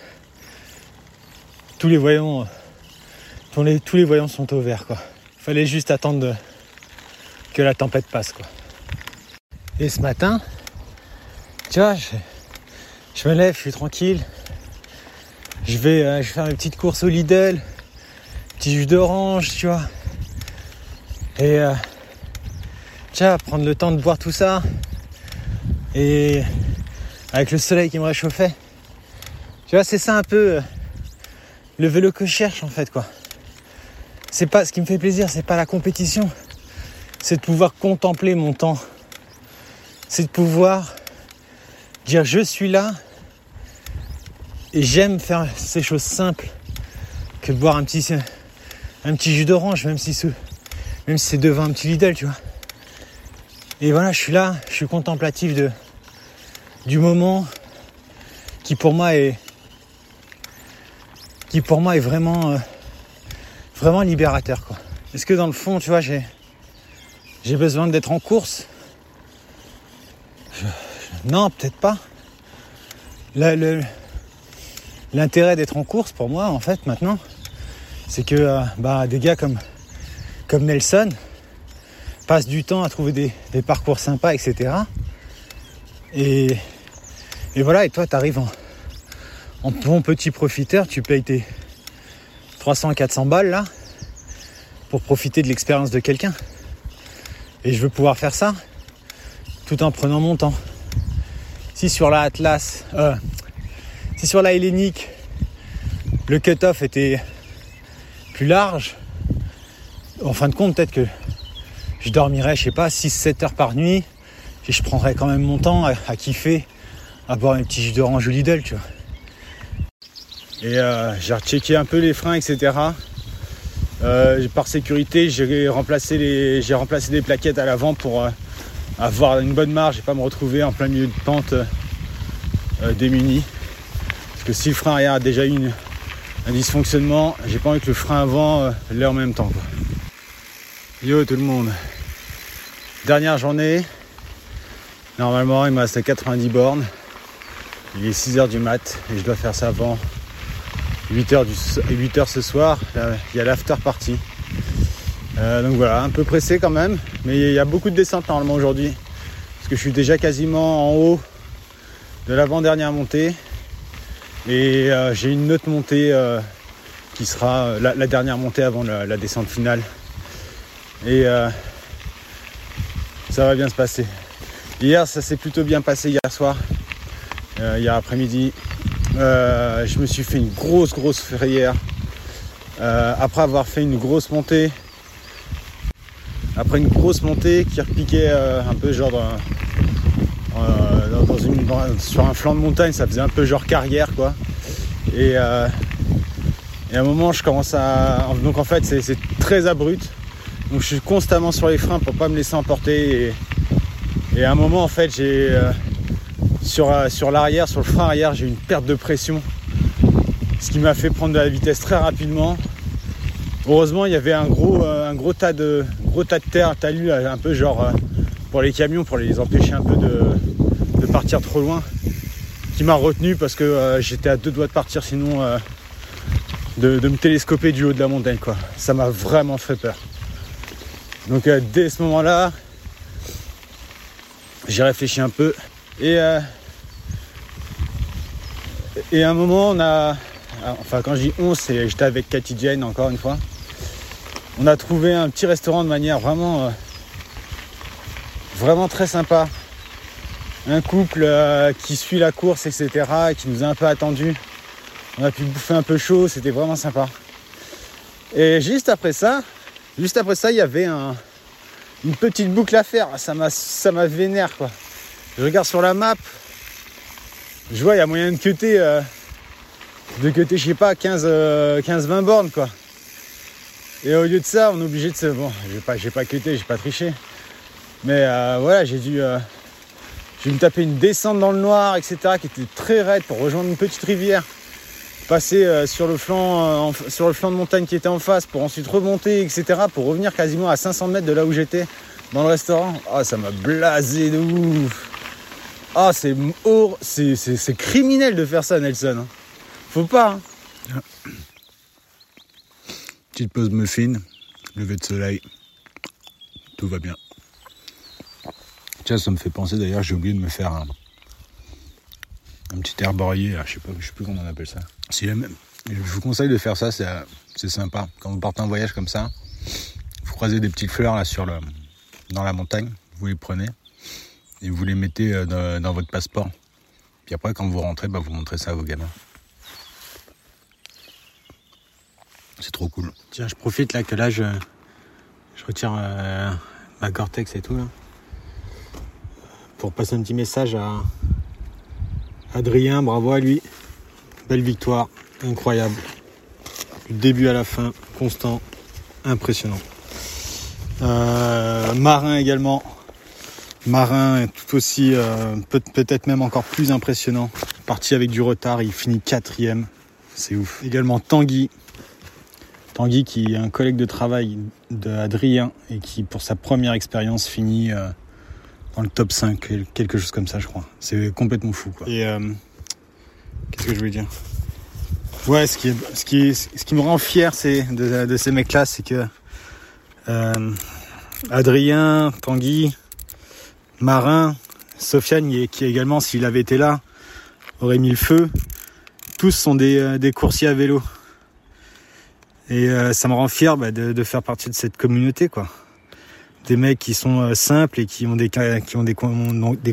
Tous les voyants, tous les, tous les voyants sont au vert quoi. Fallait juste attendre que la tempête passe quoi. Et ce matin, tu vois, je me lève, je suis tranquille. Je vais, euh, je vais faire une petite course au Lidl, petit jus d'orange, tu vois. Et euh, tiens, prendre le temps de boire tout ça. Et avec le soleil qui me réchauffait. Tu vois, c'est ça un peu euh, le vélo que je cherche en fait quoi. C'est pas ce qui me fait plaisir, c'est pas la compétition. C'est de pouvoir contempler mon temps. C'est de pouvoir dire je suis là et j'aime faire ces choses simples que de boire un petit un petit jus d'orange même si même si c'est devant un petit Lidl, tu vois. Et voilà, je suis là, je suis contemplatif de du moment qui pour moi est qui pour moi est vraiment euh, vraiment libérateur quoi. Est-ce que dans le fond, tu vois, j'ai j'ai besoin d'être en course? Non, peut-être pas. L'intérêt d'être en course pour moi, en fait, maintenant, c'est que euh, bah, des gars comme, Nelson passent du temps à trouver des, parcours sympas, etc. Et, et voilà, et toi, tu arrives en, en bon petit profiteur, tu payes tes 300-400 balles là pour profiter de l'expérience de quelqu'un. Et je veux pouvoir faire ça tout en prenant mon temps. Si sur la Atlas, euh, si sur la Hellénique, le cut-off était plus large, en fin de compte, peut-être que je dormirais, je sais pas, 6-7 heures par nuit, et je prendrais quand même mon temps à, kiffer, à boire un petit jus d'orange au Lidl, tu. Et euh, j'ai rechecké un peu les freins, etc. Euh, par sécurité, j'ai remplacé, des plaquettes à l'avant pour euh, avoir une bonne marge et pas me retrouver en plein milieu de pente euh, euh, démuni. Que si le frein arrière a déjà eu un dysfonctionnement, j'ai pas envie que le frein avant euh, l'ait en même temps. quoi. Yo tout le monde. Dernière journée. Normalement il me reste 90 bornes. Il est 6h du mat et je dois faire ça avant 8h, du, 8h ce soir. Il y a l'after party. Euh, donc voilà, un peu pressé quand même. Mais il y a beaucoup de descentes normalement aujourd'hui. Parce que je suis déjà quasiment en haut de l'avant-dernière montée. Et euh, j'ai une autre montée euh, qui sera euh, la, dernière montée avant la, descente finale. Et ça va bien se passer. Hier, ça s'est plutôt bien passé hier soir. Hier après-midi. Je me suis fait une grosse, grosse frayère. Après avoir fait une grosse montée. Après une grosse montée qui repiquait un peu genre dans, sur un flanc de montagne, ça faisait un peu genre carrière quoi. Et, euh, à un moment je commence à. Donc en fait c'est très abrupt. Donc je suis constamment sur les freins pour pas me laisser emporter. Et, à un moment en fait j'ai euh, sur, euh, sur l'arrière, sur le frein arrière, j'ai une perte de pression. Ce qui m'a fait prendre de la vitesse très rapidement. Heureusement il y avait un gros, gros tas de gros tas de terre, talus un peu genre pour les camions, pour les empêcher un peu de, de partir trop loin. Qui m'a retenu parce que euh, j'étais à deux doigts de partir sinon euh, de, me télescoper du haut de la montagne quoi. Ça m'a vraiment fait peur. Donc euh, dès ce moment-là, j'ai réfléchi un peu et et à un moment on a enfin quand je dis on c'est j'étais avec Cathy Jane encore une fois. On a trouvé un petit restaurant de manière vraiment vraiment très sympa. Un couple euh, qui suit la course, etc. et qui nous a un peu attendu. On a pu bouffer un peu chaud, c'était vraiment sympa. Et juste après ça, juste après ça, il y avait un, une petite boucle à faire. Ça m'a, ça m'a vénère quoi. Je regarde sur la map, je vois il y a moyen de cuter, euh, de cuter, je sais pas, 15, euh, 15-20 bornes quoi. Et au lieu de ça, on est obligé de se. Bon, j'ai pas, j'ai pas quitté, j'ai pas triché. Mais euh, voilà, j'ai dû. J'ai me taper une descente dans le noir, etc., qui était très raide pour rejoindre une petite rivière. Passer euh, sur, le flanc, euh, sur le flanc de montagne qui était en face pour ensuite remonter, etc., pour revenir quasiment à 500 mètres de là où j'étais, dans le restaurant. Ah, ça m'a blasé de ouf. Ah, c'est, c'est criminel de faire ça, Nelson. hein. Faut pas. hein. Petite pause muffin, lever de soleil. Tout va bien. Tiens, ça me fait penser d'ailleurs, j'ai oublié de me faire un, un petit herborier, je sais pas, je sais plus comment on appelle ça. Si je vous conseille de faire ça, c'est, sympa. Quand vous partez en voyage comme ça, vous croisez des petites fleurs là sur le, dans la montagne, vous les prenez et vous les mettez euh, dans, votre passeport. Puis après, quand vous rentrez, bah, vous montrez ça à vos gamins. C'est trop cool. Tiens, je profite là que là, je, je retire euh, ma Gore-Tex et tout là, pour passer un petit message à Adrien. Bravo à lui. Belle victoire, incroyable. Du début à la fin, constant, impressionnant. Euh, Marin également. Marin est tout aussi, euh, peut- peut-être même encore plus impressionnant. Parti avec du retard, il finit quatrième. C'est ouf. Également Tanguy. Tanguy qui est un collègue de travail d'Adrien et qui pour sa première expérience finit euh, dans le top 5, quel- quelque chose comme ça je crois. C'est complètement fou quoi. Et euh, qu'est-ce que je voulais dire? Ouais, ce qui, ce, qui ce qui me rend fier c'est, de, de ces mecs-là, c'est que euh, Adrien, Tanguy, Marin, Sofiane, qui également, s'il avait été là, aurait mis le feu. Tous sont des, euh, coursiers à vélo. Et ça me rend fier bah, de faire partie de cette communauté, quoi. Des mecs qui sont euh, simples et qui ont des, qui ont des,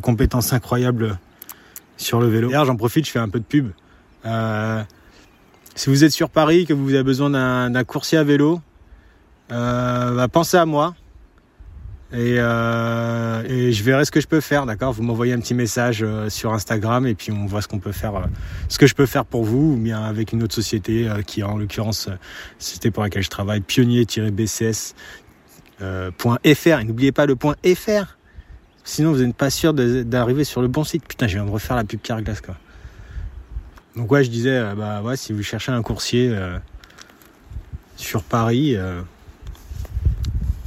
compétences incroyables sur le vélo. D'ailleurs, j'en profite, je fais un peu de pub. Euh, si vous êtes sur Paris, que vous avez besoin d'un coursier à vélo, euh, bah, pensez à moi. Et, je verrai ce que je peux faire, d'accord? Vous m'envoyez un petit message sur Instagram et puis on voit ce qu'on peut faire, ce que je peux faire pour vous, ou bien avec une autre société qui en l'occurrence société pour laquelle je travaille, pionnier-bcs.fr. Euh, .fr. Et n'oubliez pas le point .fr. Sinon vous n'êtes pas sûr d'arriver sur le bon site. Putain, je viens de refaire la pub Carglass quoi. Donc ouais, je disais, euh, bah ouais, si vous cherchez un coursier euh, sur Paris,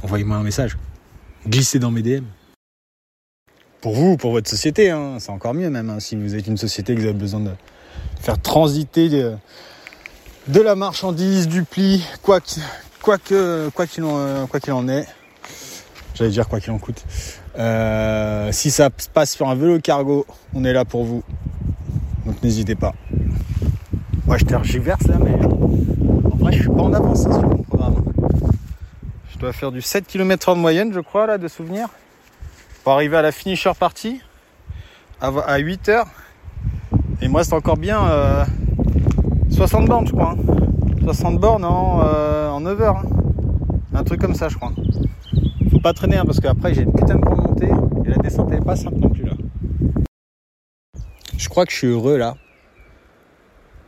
envoyez-moi un message glisser dans mes DM. Pour vous, pour votre société, hein, c'est encore mieux même. hein, si vous êtes une société que vous avez besoin de faire transiter de, de la marchandise, du pli, quoi que- quoi que- quoi qu'il en, euh, quoi qu'il en est. J'allais dire quoi qu'il en coûte. Euh, si ça se passe sur un vélo cargo, on est là pour vous. Donc n'hésitez pas. Moi je tergiverse là, mais en vrai je suis pas en avance hein, sur mon programme. Je dois faire du 7 km/h de moyenne, je crois, là, de souvenir. Pour arriver à la finisher partie à, à 8 heures. Et moi, c'est encore bien euh, 60 bornes, je crois. hein. 60 bornes en, euh, en 9 heures. hein. Un truc comme ça, je crois. Faut pas traîner, hein, parce qu'après, j'ai une putain de grande. Et la descente, elle est pas simple non plus, là. Je crois que je suis heureux, là.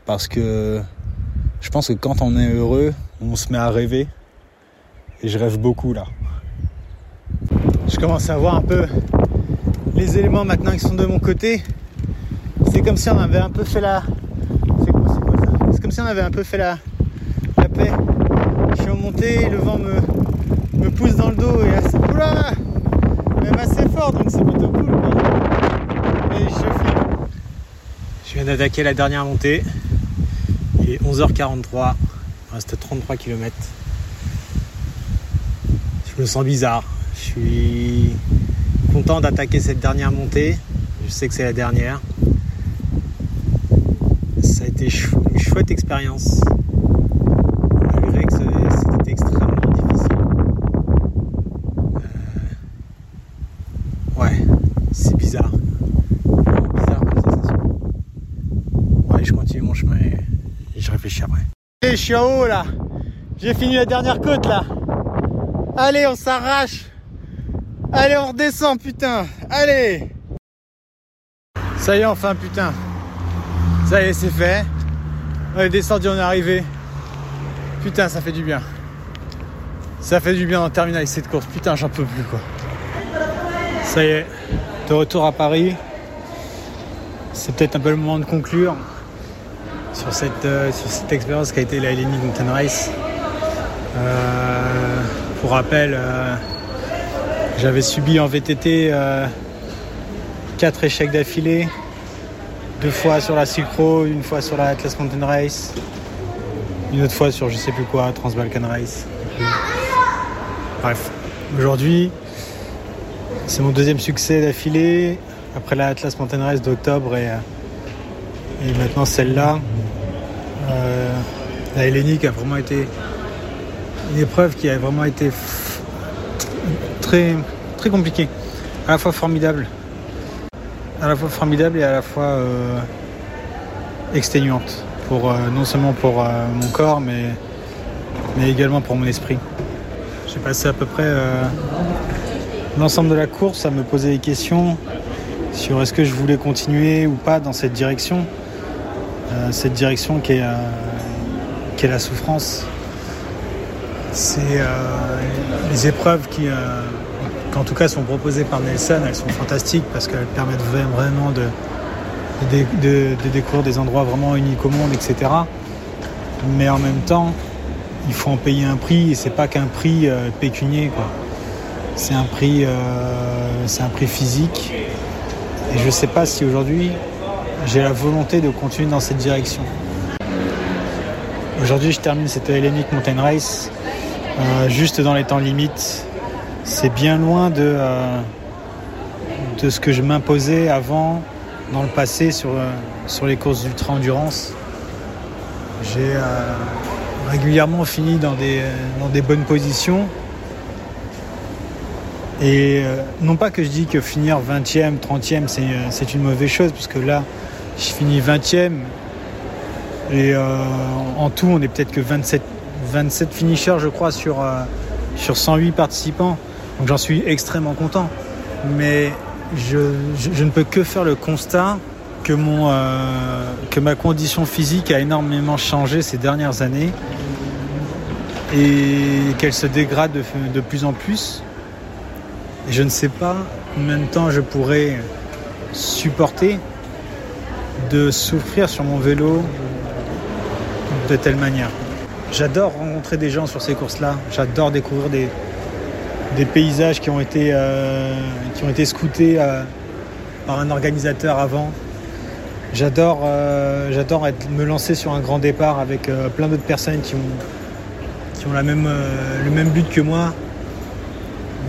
Parce que je pense que quand on est heureux, on se met à rêver. Et je rêve beaucoup là. Je commence à voir un peu les éléments maintenant qui sont de mon côté. C'est comme si on avait un peu fait la. C'est comme si on avait un peu fait la. Le vent me, pousse dans le dos et assez. Oula Même assez fort donc c'est plutôt cool. Et je. Je viens d'attaquer la dernière montée. Il est 11h43. Il reste 33 km. Je me sens bizarre. Je suis content d'attaquer cette dernière montée. Je sais que c'est la dernière. Ça a été une chouette expérience. Malgré que c'est- c'était extrêmement difficile. Euh, Ouais, c'est bizarre. Vraiment bizarre comme sensation. Ouais, je continue mon chemin et et je réfléchis je suis en haut là. J'ai fini la dernière côte là. Allez, on s'arrache. Allez, on redescend, putain. Allez. Ça y est, enfin, putain. Ça y est, c'est fait. On est descendu, on est arrivé. Putain, ça fait du bien. Ça fait du bien d'en terminer avec cette course. Putain, j'en peux plus quoi. Ça y est, de retour à Paris. C'est peut-être un peu le moment de conclure sur cette, euh, sur cette expérience qui a été la Hellenic Mountain Race. Euh, pour rappel, euh, j'avais subi en VTT 4 échecs d'affilée. Deux fois sur la Silk une fois sur la Atlas Mountain Race, une autre fois sur je sais plus quoi, Trans-Balkan Race. Bref, aujourd'hui, c'est mon deuxième succès d'affilée, après la Atlas Mountain Race d'octobre et maintenant celle-là. Euh, la Hellénique a vraiment été une épreuve qui a vraiment été très, très compliquée, à la fois formidable, à la fois formidable et à la fois euh, exténuante, pour, euh, non seulement pour mon corps, mais, mais également pour mon esprit. J'ai passé à peu près l'ensemble de la course à me poser des questions sur est-ce que je voulais continuer ou pas dans cette direction, cette direction qui est, euh, est la souffrance. C'est euh, les épreuves qui, euh, en tout cas, sont proposées par Nelson. Elles sont fantastiques parce qu'elles permettent vraiment de, de, découvrir des endroits vraiment uniques au monde, etc. Mais en même temps, il faut en payer un prix et c'est pas qu'un prix euh, pécunier. C'est un prix, euh, un prix physique. Et je sais pas si aujourd'hui j'ai la volonté de continuer dans cette direction. Aujourd'hui, je termine cette Hellenic Mountain Race euh, juste dans les temps limites. C'est bien loin de, euh, de ce que je m'imposais avant, dans le passé, sur, euh, sur les courses d'ultra-endurance. J'ai régulièrement fini dans des, dans des bonnes positions. Et non pas que je dis que finir 20e, 30e, c'est, euh, c'est une mauvaise chose, puisque là, je finis 20e. Et euh, en tout, on est peut-être que 27, 27 finishers, je crois, sur, euh, sur 108 participants. Donc j'en suis extrêmement content. Mais je, je- ne peux que faire le constat que, mon, euh, que ma condition physique a énormément changé ces dernières années et qu'elle se dégrade de, de plus en plus. Et je ne sais pas combien de temps je pourrais supporter de souffrir sur mon vélo de telle manière. J'adore rencontrer des gens sur ces courses-là. J'adore découvrir des, paysages qui ont été, euh, scoutés euh, par un organisateur avant. J'adore euh, me lancer sur un grand départ avec plein d'autres personnes qui ont, le même but que moi.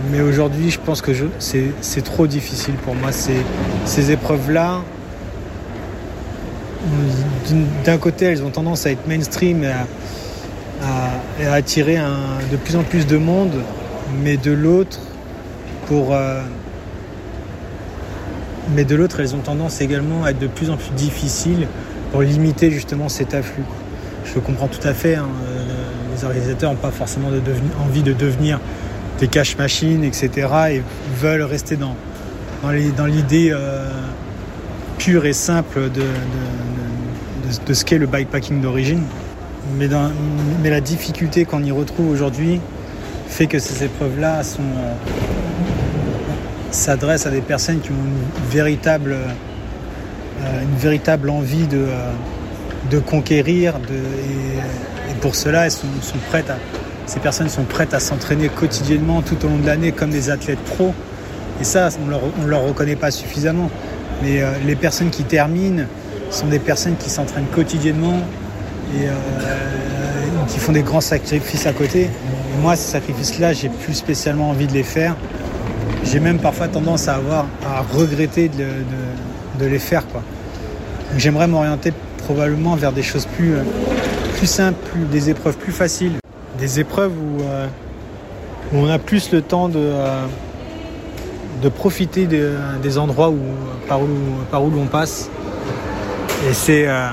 Mais aujourd'hui, je pense que c'est trop difficile pour moi. Ces, épreuves-là, d'un côté, elles ont tendance à être mainstream et à, attirer de plus en plus de monde, mais de l'autre, euh, mais de l'autre, elles ont tendance également à être de plus en plus difficiles pour limiter justement cet afflux. Je comprends tout à fait. hein, euh, les organisateurs n'ont pas forcément envie de devenir des cash machines, etc. et veulent rester dans l'idée euh, pure et simple de, ce qu'est le bikepacking d'origine. Mais, la difficulté qu'on y retrouve aujourd'hui fait que ces épreuves-là euh, s'adressent à des personnes qui ont une véritable, euh, une véritable envie de, euh, conquérir. Et, pour cela, ces personnes sont prêtes à s'entraîner quotidiennement tout au long de l'année comme des athlètes pros. Et ça, on ne leur reconnaît pas suffisamment. Mais euh, les personnes qui terminent sont des personnes qui s'entraînent quotidiennement et euh, qui font des grands sacrifices à côté. Moi, ces sacrifices-là, j'ai plus spécialement envie de les faire. J'ai même parfois tendance à avoir à regretter de, les faire. J'aimerais m'orienter probablement vers des choses plus, euh, simples, des épreuves plus faciles. Des épreuves où, euh, on a plus le temps de, euh, de profiter de- des endroits où, par, où, par où l'on passe. Et c'est euh,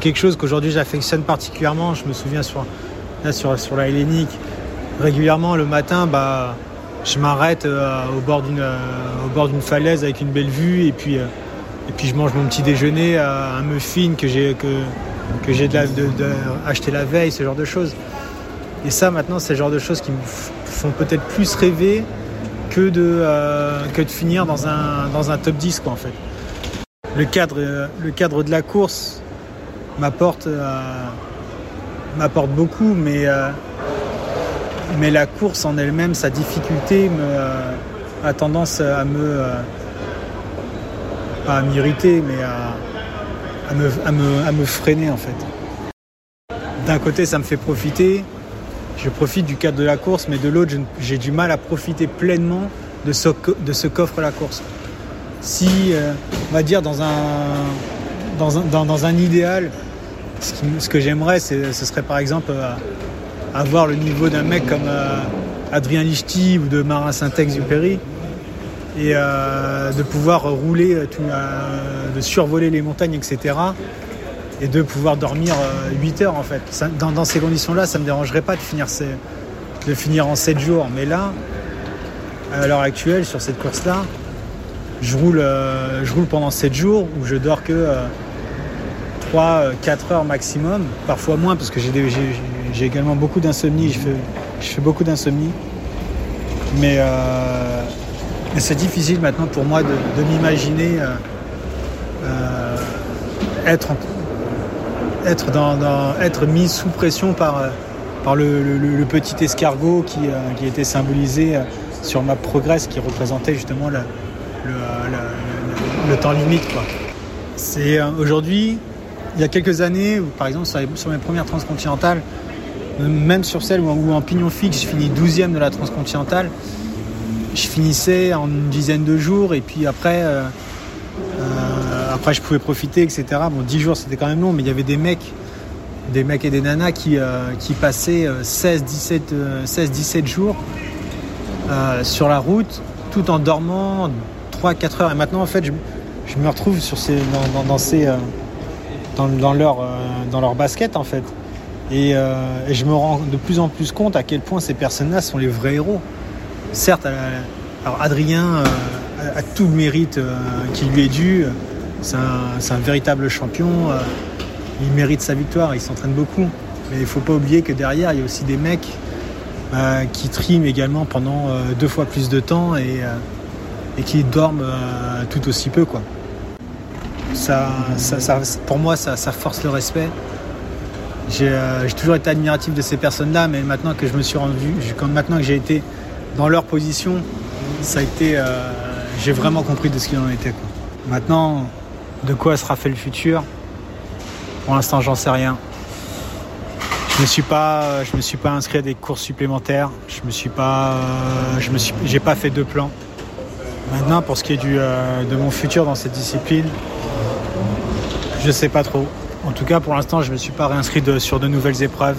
quelque chose qu'aujourd'hui j'affectionne particulièrement. Je me souviens sur, là, sur, sur la Hellénique, régulièrement le matin, bah, je m'arrête euh, au bord d'une euh, au bord d'une falaise avec une belle vue et puis, euh, et puis je mange mon petit déjeuner, euh, un muffin que j'ai que, que j'ai de de- de- acheté la veille, ce genre de choses. Et ça, maintenant, c'est le genre de choses qui me font peut-être plus rêver que de, euh, que de finir dans un, dans un top 10, quoi, en fait. Le cadre, euh, le cadre de la course m'apporte euh, m'apporte beaucoup, mais, mais la course en elle-même, sa difficulté a tendance à me. pas à m'irriter, mais à, à me, à, me, à me freiner en fait. D'un côté, ça me fait profiter, je profite du cadre de la course, mais de l'autre, j'ai du mal à profiter pleinement de ce, qu'offre la course. Si, euh, on va dire, dans un, idéal, ce, que j'aimerais, ce serait par exemple euh, avoir le niveau d'un mec comme euh, Adrien Lichty ou de Marin Saint-Exupéry et de pouvoir rouler, de survoler les montagnes, etc. Et de pouvoir dormir 8 heures en fait. Dans, ces conditions-là, ça ne me dérangerait pas de finir, en 7 jours. Mais là, à l'heure actuelle, sur cette course-là, je roule, euh, je roule pendant 7 jours où je dors que 3-4 heures maximum, parfois moins parce que j'ai également beaucoup d'insomnie, je fais, beaucoup d'insomnie. Mais, euh, c'est difficile maintenant pour moi de, m'imaginer euh, euh, être, en- être, mis sous pression par, euh, le, petit escargot qui, euh, était symbolisé euh, sur ma progress qui représentait justement le, temps limite. quoi. C'est aujourd'hui, il y a quelques années, par exemple sur, mes premières transcontinentales, même sur celle où, en pignon fixe, je finis 12e de la transcontinentale, je finissais en une dizaine de jours et puis après, après je pouvais profiter, etc. Bon, 10 jours c'était quand même long, mais il y avait des mecs, des mecs et des nanas qui, euh, qui passaient euh, 16, 17, euh, 16, 17 jours euh, sur la route tout en dormant 3-4 heures. Et maintenant, en fait, je, me retrouve dans, ces, dans, leur, dans basket, en fait. Et, je me rends de plus en plus compte à quel point ces personnes-là sont les vrais héros. Certes, alors Adrien a, tout le mérite qui lui est dû. C'est un, véritable champion. euh, il mérite sa victoire. Il s'entraîne beaucoup. Mais il ne faut pas oublier que derrière, il y a aussi des mecs euh, qui triment également pendant euh, deux fois plus de temps et, qui dorment tout aussi peu. Pour moi, ça, force le respect. J'ai toujours été admiratif de ces personnes-là, mais maintenant que je me suis rendu, maintenant que j'ai été dans leur position, j'ai vraiment compris de ce qu'il en était. Maintenant, de quoi sera fait le futur? Pour l'instant, j'en sais rien. Je me suis pas, me suis pas inscrit à des courses supplémentaires. Je me suis pas, euh, je me suis, j'ai pas fait de plan. Maintenant, pour ce qui est du, euh, de mon futur dans cette discipline, je sais pas trop. En tout cas, pour l'instant, je me suis pas réinscrit sur de nouvelles épreuves.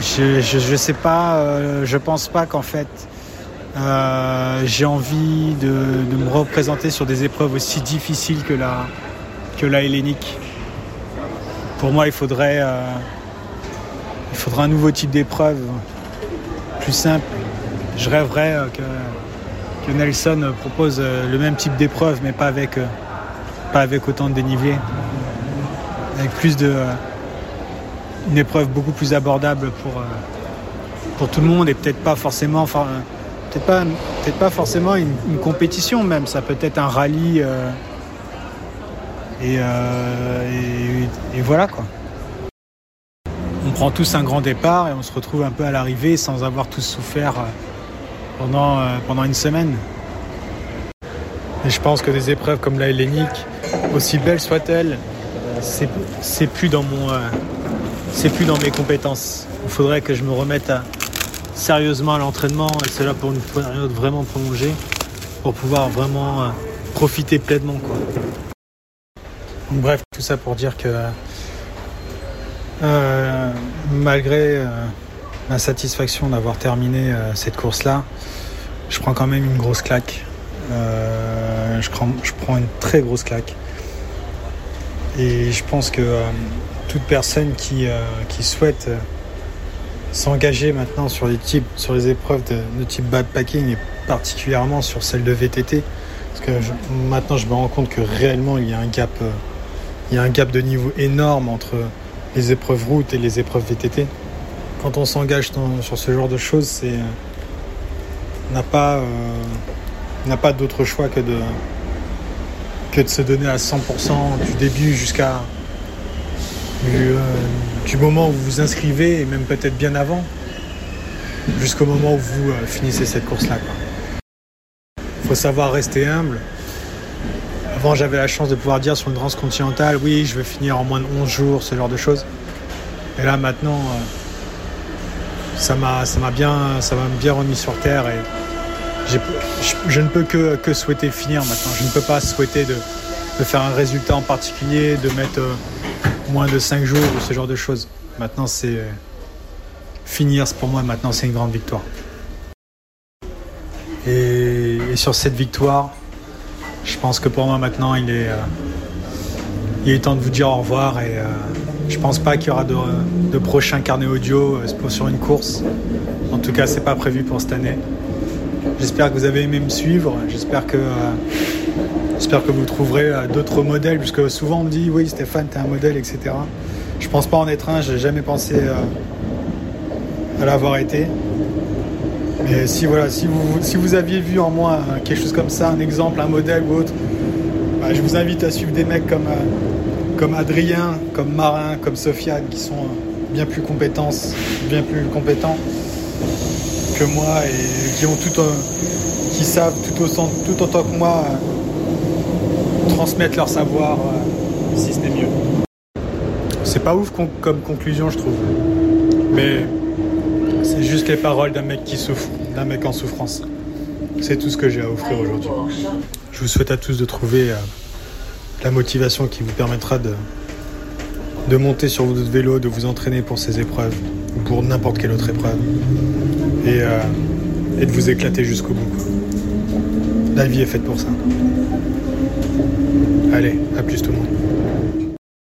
Je, je, je sais pas, euh, je pense pas qu'en fait, euh, j'ai envie de, me représenter sur des épreuves aussi difficiles que la, que la hellénique. Pour moi, il faudrait, euh, il un nouveau type d'épreuve, plus simple. Je rêverais euh, que, que Nelson propose le même type d'épreuve, mais pas avec, pas avec autant de dénivelé. Avec plus de. une épreuve beaucoup plus abordable pour, pour tout le monde et peut-être pas forcément. Enfin, peut-être pas, forcément une, compétition même. Ça peut être un rallye. euh, et, euh, et- voilà quoi. On prend tous un grand départ et on se retrouve un peu à l'arrivée sans avoir tous souffert euh, pendant, une semaine. Et je pense que des épreuves comme la hellénique, aussi belles soient-elles, c'est plus dans c'est plus dans mes compétences. Il faudrait que je me remette à- sérieusement à l'entraînement et cela pour une période vraiment prolongée pour pouvoir vraiment euh, profiter pleinement quoi. Bref, tout ça pour dire que euh, malgré euh, ma satisfaction d'avoir terminé euh, cette course-là, je prends quand même une grosse claque. Je, prends, une très grosse claque. Et je pense que toute personne qui, souhaite s'engager maintenant sur les, types, sur les épreuves de, type backpacking et particulièrement sur celle de VTT, parce que maintenant je me rends compte que réellement il y a un gap, euh, il y a un gap de niveau énorme entre les épreuves route et les épreuves VTT. quand on s'engage sur ce genre de choses, c'est on n'a pas, euh, pas d'autre choix que de que de se donner à 100% du début jusqu'à euh, du, moment où vous vous inscrivez et même peut-être bien avant, jusqu'au moment où vous euh, finissez cette course-là. Il faut savoir rester humble. Avant, j'avais la chance de pouvoir dire sur une transcontinentale, oui, je vais finir en moins de 11 jours, ce genre de choses. Et là, maintenant, euh, ça m'a, bien, bien remis sur terre et je, ne peux que, que, souhaiter finir maintenant. Je ne peux pas souhaiter de, de faire un résultat en particulier, de mettre moins de 5 jours ou ce genre de choses. Maintenant, c'est euh, finir, pour moi, maintenant, c'est une grande victoire. Et, sur cette victoire, je pense que pour moi, maintenant, il est, euh, il est temps de vous dire au revoir. Et euh, je pense pas qu'il y aura de, de prochain carnet audio sur une course. En tout cas, c'est pas prévu pour cette année. J'espère que vous avez aimé me suivre. J'espère que J'espère que vous trouverez euh, d'autres modèles, puisque souvent on me dit oui Stéphane, t'es un modèle, etc. Je pense pas en être un, j'ai jamais pensé euh, à l'avoir été. Mais si voilà, si vous, si vous aviez vu en moi euh, quelque chose comme ça, un exemple, un modèle ou autre, bah, je vous invite à suivre des mecs comme, comme Adrien, comme Marin, comme Sofiane, qui sont bien plus compétents, bien plus compétents que moi et qui ont tout, qui savent tout, tout autant que moi transmettre leur savoir euh, si ce n'est mieux. C'est pas ouf comme conclusion, je trouve. Mais c'est juste les paroles d'un mec qui souffre, d'un mec en souffrance. C'est tout ce que j'ai à offrir aujourd'hui. Je vous souhaite à tous de trouver euh, la motivation qui vous permettra de, de monter sur votre vélo, de vous entraîner pour ces épreuves ou pour n'importe quelle autre épreuve euh, et de vous éclater jusqu'au bout. La vie est faite pour ça. Allez, à plus tout le monde.